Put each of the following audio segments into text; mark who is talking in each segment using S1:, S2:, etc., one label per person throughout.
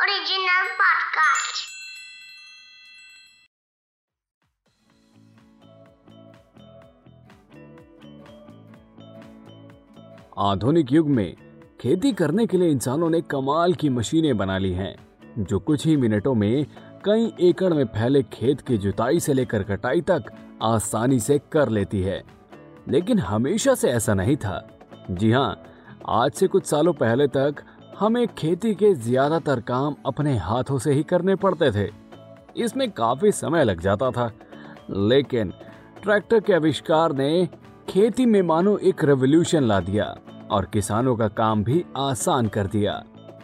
S1: Original podcast.
S2: आधुनिक युग में खेती करने के लिए इंसानों ने कमाल की मशीनें बना ली हैं, जो कुछ ही मिनटों में कई एकड़ में फैले खेत की जुताई से लेकर कटाई तक आसानी से कर लेती है लेकिन हमेशा से ऐसा नहीं था जी हाँ आज से कुछ सालों पहले तक हमें खेती के ज़्यादातर काम अपने हाथों से ही करने पड़ते थे। इसमें काफ़ी समय लग जाता था, लेकिन ट्रैक्टर के आविष्कार ने खेती में मानो एक रेवोल्यूशन ला दिया और किसानों का काम भी आसान कर दिया।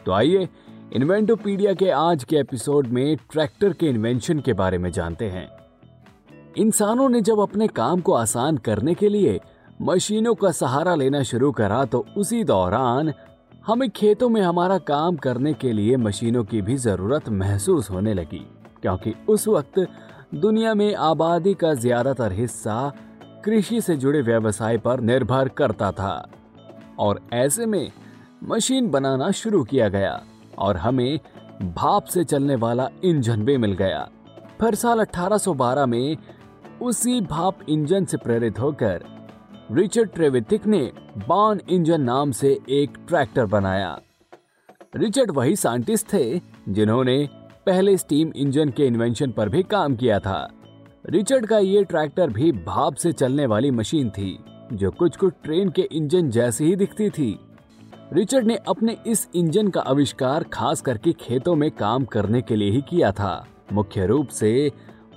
S2: तो आइए इन्वेंटोपीडिया के आज के एपिसोड में ट्रैक्टर के इन्वेंशन के बारे में जानते हैं। इंसानों ने जब अपने काम को आसान करने के लिए मशीनों का सहारा लेना शुरू करा तो उसी दौरान हमें खेतों में हमारा काम करने के लिए मशीनों की भी ज़रूरत महसूस होने लगी, क्योंकि उस वक्त दुनिया में आबादी का ज़्यादातर हिस्सा कृषि से जुड़े व्यवसाय पर निर्भर करता था। और ऐसे में मशीन बनाना शुरू किया गया, और हमें भाप से चलने वाला इंजन भी मिल गया। फिर साल 1812 में उसी भाप इंजन से प्रेरित होकर रिचर्ड ट्रेविथिक ने बान इंजन नाम से एक ट्रैक्टर बनाया। रिचर्ड वही साइंटिस्ट थे जिन्होंने पहले स्टीम इंजन के इन्वेंशन पर भी काम किया था। रिचर्ड का ये ट्रैक्टर भी भाप से चलने वाली मशीन थी, जो कुछ कुछ ट्रेन के इंजन जैसी ही दिखती थी। रिचर्ड ने अपने इस इंजन का आविष्कार खास करके खेतों में काम करने के लिए ही किया था। मुख्य रूप से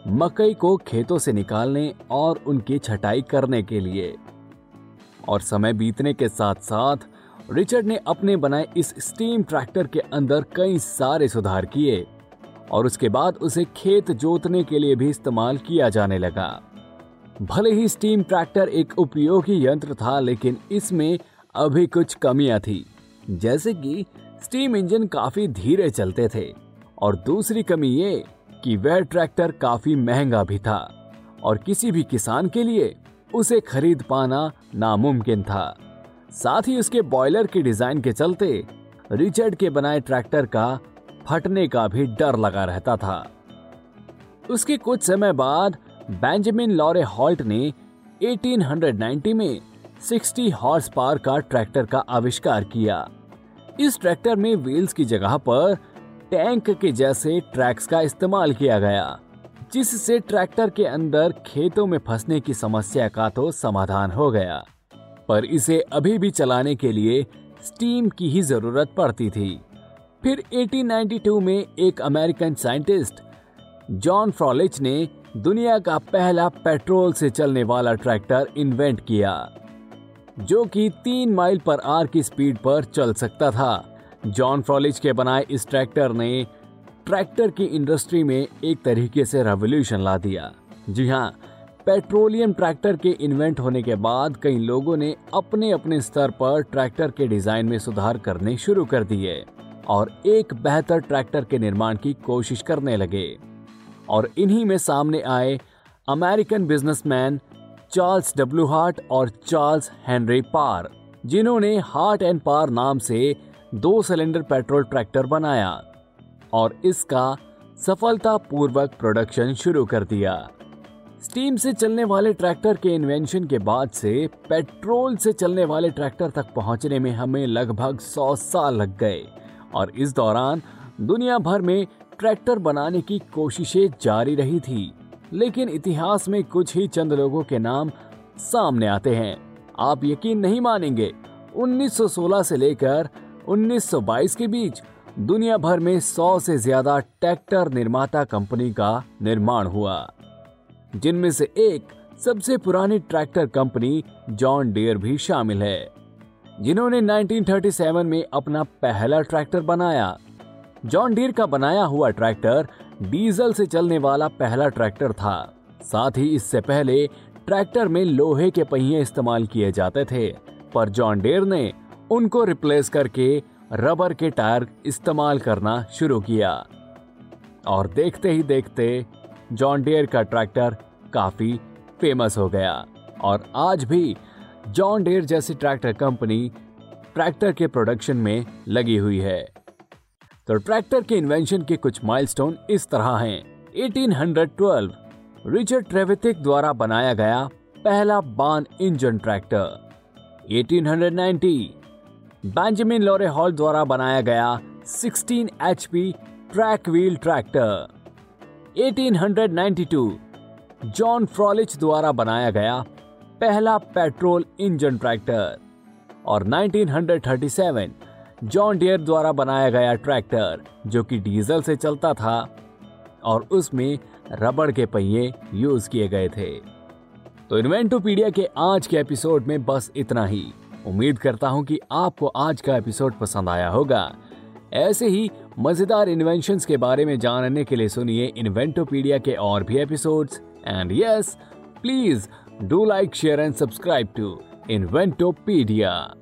S2: मकई को खेतों से निकालने और उनकी छटाई करने के लिए। और समय बीतने के साथ साथ रिचर्ड ने अपने बनाए इस स्टीम ट्रैक्टर के अंदर कई सारे सुधार किए और उसके बाद उसे खेत जोतने के लिए भी इस्तेमाल किया जाने लगा। भले ही स्टीम ट्रैक्टर एक उपयोगी यंत्र था, लेकिन इसमें अभी कुछ कमियाँ थी, जैसे कि स्टीम इंजन काफ़ी धीरे चलते थे और दूसरी कमी ये कि वह ट्रैक्टर काफ़ी महँगा भी था और किसी भी किसान के लिए उसे खरीद पाना नामुमकिन था। साथ ही उसके बॉयलर की डिज़ाइन के चलते रिचर्ड के बनाए ट्रैक्टर का फटने का भी डर लगा रहता था। उसके कुछ समय बाद बेंजामिन लॉरे हॉल्ट ने 1890 में 60 हॉर्स पावर का ट्रैक्टर का आविष्कार किया। इस ट्रैक्टर में व्हील्स की जगह पर टैंक के जैसे ट्रैक्स का इस्तेमाल किया गया। जिससे ट्रैक्टर के अंदर खेतों में फंसने की समस्या का तो समाधान हो गया, पर इसे अभी भी चलाने के लिए स्टीम की ही ज़रूरत पड़ती थी। फिर 1892 में एक अमेरिकन साइंटिस्ट, जॉन फ्रॉलिच ने दुनिया का पहला पेट्रोल से चलने वाला ट्रैक्टर इन्वेंट किया, जो कि तीन माइल पर आर की स्पीड पर चल सकता था। जॉन फ्रॉलिच के बनाए इस ट्रैक्टर ने ट्रैक्टर की इंडस्ट्री में एक तरीके से रेवोल्यूशन ला दिया। जी हाँ पेट्रोलियम ट्रैक्टर के इन्वेंट होने के बाद कई लोगों ने अपने अपने स्तर पर ट्रैक्टर के डिज़ाइन में सुधार करने शुरू कर दिए और एक बेहतर ट्रैक्टर के निर्माण की कोशिश करने लगे। और इन्हीं में सामने आए American businessman Charles W Hart और चार्ल्स हेनरी पार जिन्होंने हार्ट एंड पार नाम से दो सिलेंडर पेट्रोल ट्रैक्टर बनाया। और इसका सफलतापूर्वक प्रोडक्शन शुरू कर दिया। स्टीम से चलने वाले ट्रैक्टर के इन्वेंशन के बाद से पेट्रोल से चलने वाले ट्रैक्टर तक पहुँचने में हमें लगभग सौ साल लग गए और इस दौरान दुनिया भर में ट्रैक्टर बनाने की कोशिशें जारी रही थी। लेकिन इतिहास में कुछ ही चंद लोगों के नाम सामने आते हैं। आप यकीन नहीं मानेंगे 1916 से लेकर 1922 के बीच दुनिया भर में 100 से ज़्यादा ट्रैक्टर निर्माता कंपनी का निर्माण हुआ। जिनमें से एक सबसे पुरानी ट्रैक्टर कंपनी जॉन डियर भी शामिल है, जिन्होंने 1937 में अपना पहला ट्रैक्टर बनाया। जॉन डीर का बनाया हुआ ट्रैक्टर डीजल से चलने वाला पहला ट्रैक्टर था। साथ ही इससे पहले ट्रैक्टर में लोहे के पहिए इस्तेमाल किए जाते थे, पर जॉन डेयर ने उनको रिप्लेस करके रबर के टायर इस्तेमाल करना शुरू किया। और देखते ही देखते जॉन डेयर का ट्रैक्टर काफ़ी फ़ेमस हो गया। और आज भी जॉन डेयर जैसी ट्रैक्टर कंपनी ट्रैक्टर के प्रोडक्शन में लगी हुई है। तो ट्रैक्टर के इन्वेंशन के कुछ माइलस्टोन इस तरह हैं। 1812 रिचर्ड ट्रेविथिक द्वारा बनाया गया पहला बान engine tractor. 1890 Benjamin Lore Hall द्वारा बनाया गया 16 HP track wheel tractor 1892 John Froelich द्वारा बनाया गया पहला पेट्रोल इंजन ट्रैक्टर और 1937 जॉन डियर द्वारा बनाया गया ट्रैक्टर जो कि डीजल से चलता था और उसमें रबड़ के पहिए यूज़ किए गए थे। तो इन्वेंटोपीडिया के आज के एपिसोड में बस इतना ही। उम्मीद करता हूँ कि आपको आज का एपिसोड पसंद आया होगा। ऐसे ही मज़ेदार इन्वेंशन के बारे में जानने के लिए सुनिए इन्वेंटोपीडिया के और भी episode and yes please do like share and subscribe to Inventopedia